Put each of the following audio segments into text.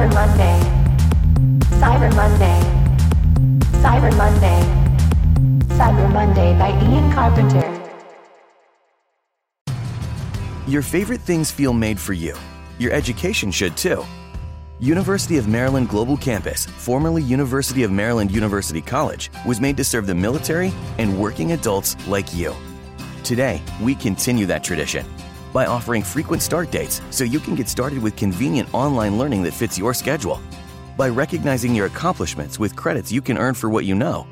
Cyber Monday. Cyber Monday. Cyber Monday. Cyber Monday by Ian Carpenter. Your favorite things feel made for you. Your education should too. University of Maryland Global Campus, formerly University of Maryland University College, was made to serve the military and working adults like you. Today, we continue that tradition by offering frequent start dates so you can get started with convenient online learning that fits your schedule, by recognizing your accomplishments with credits you can earn for what you know,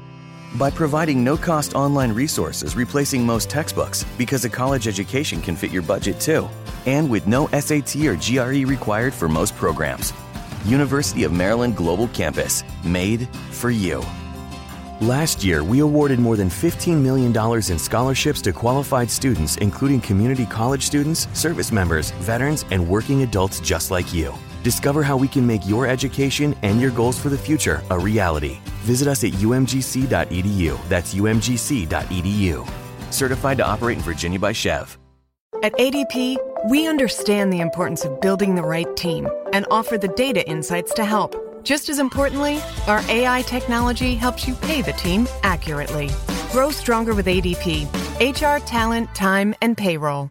by providing no cost online resources replacing most textbooks because a college education can fit your budget too, and with no SAT or GRE required for most programs. University of Maryland Global Campus, made for you. Last year, we awarded more than $15 million in scholarships to qualified students, including community college students, service members, veterans, and working adults just like you. Discover how we can make your education and your goals for the future a reality. Visit us at umgc.edu. That's umgc.edu. Certified to operate in Virginia by SCHEV. At ADP, we understand the importance of building the right team and offer the data insights to help. Just as importantly, our AI technology helps you pay the team accurately. Grow stronger with ADP HR, talent, time, and payroll.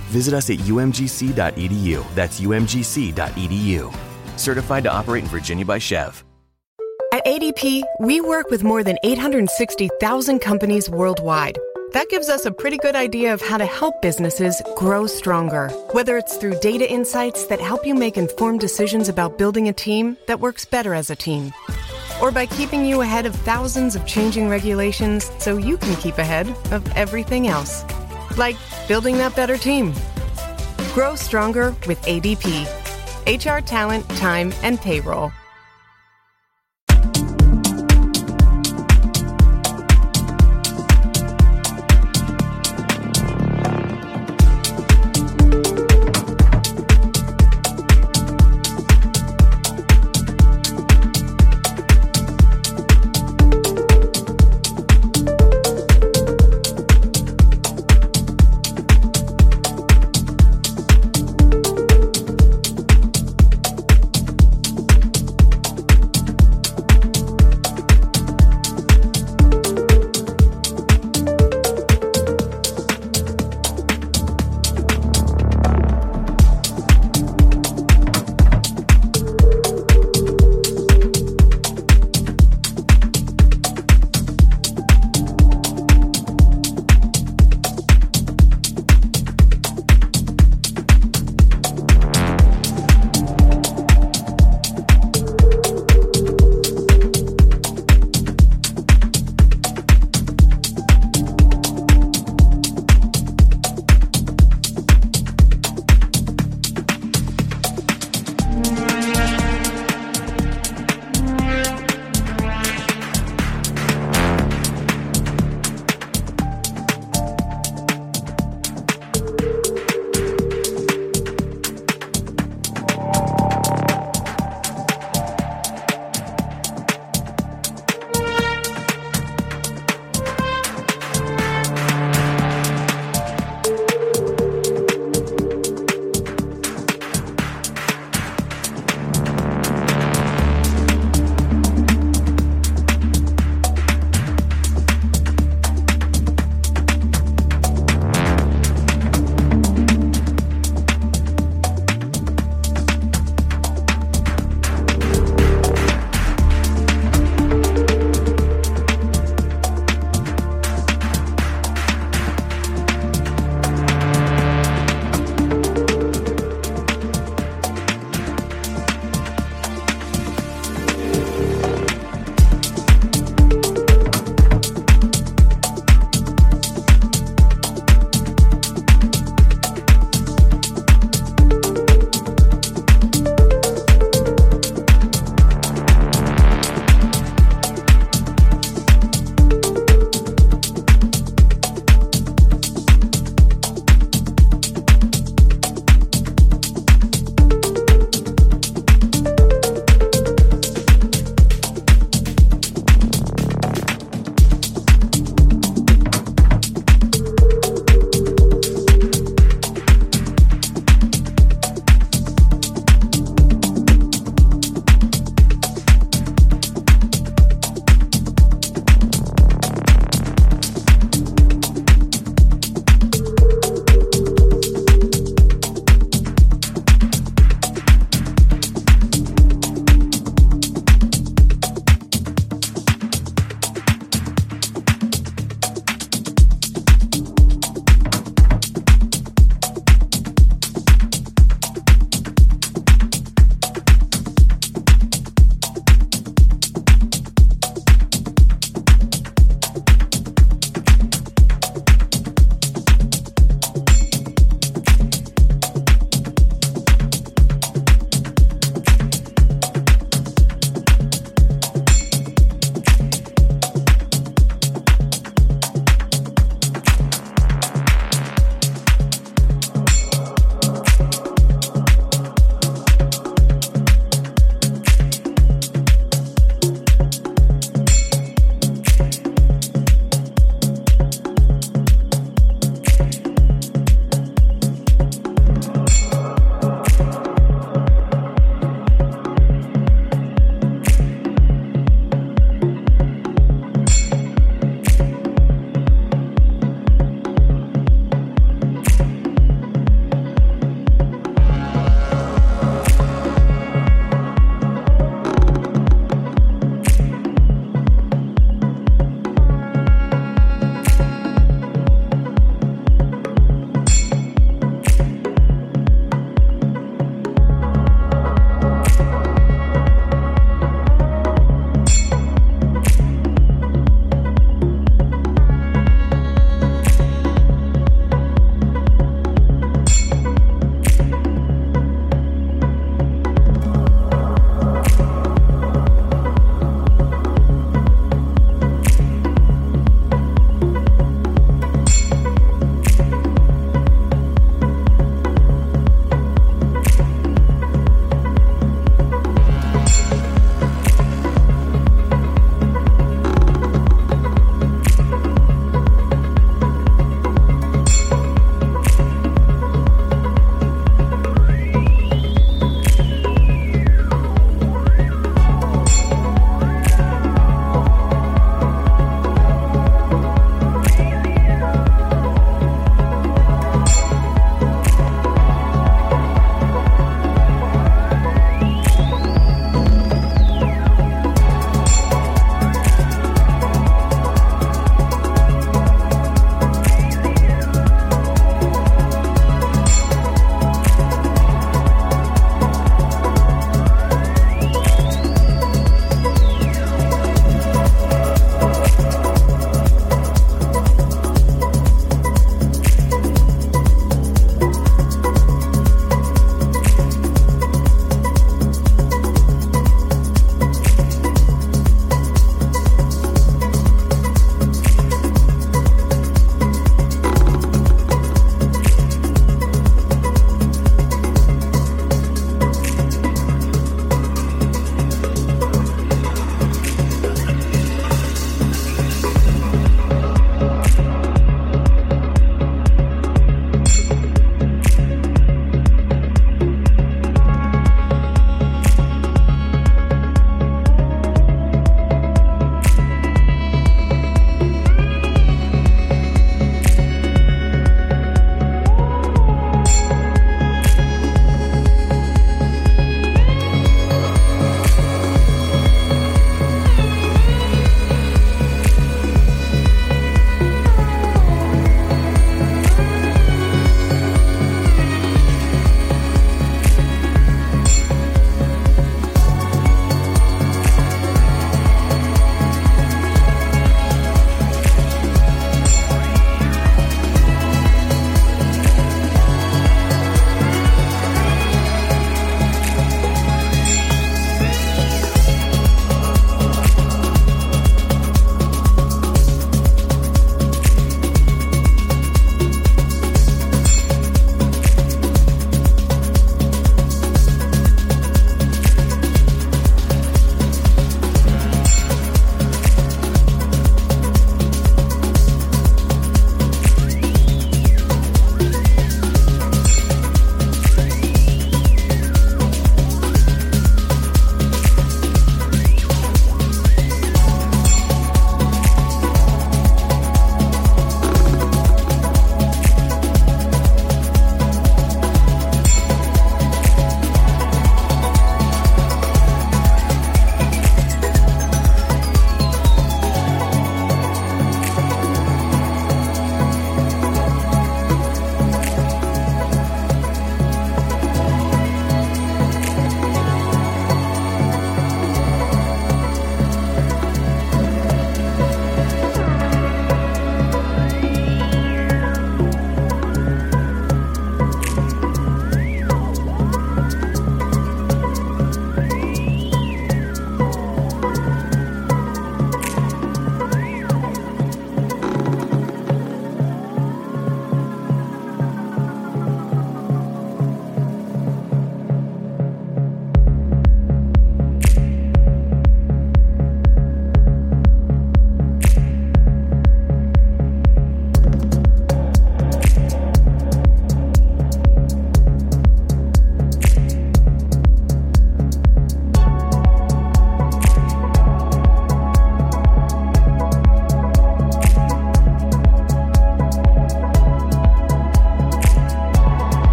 Visit us at umgc.edu. That's umgc.edu. Certified to operate in Virginia by SCHEV. At ADP, we work with more than 860,000 companies worldwide. That gives us a pretty good idea of how to help businesses grow stronger. Whether it's through data insights that help you make informed decisions about building a team that works better as a team, or by keeping you ahead of thousands of changing regulations so you can keep ahead of everything else. Like building that better team. Grow stronger with ADP. HR talent, time, and payroll.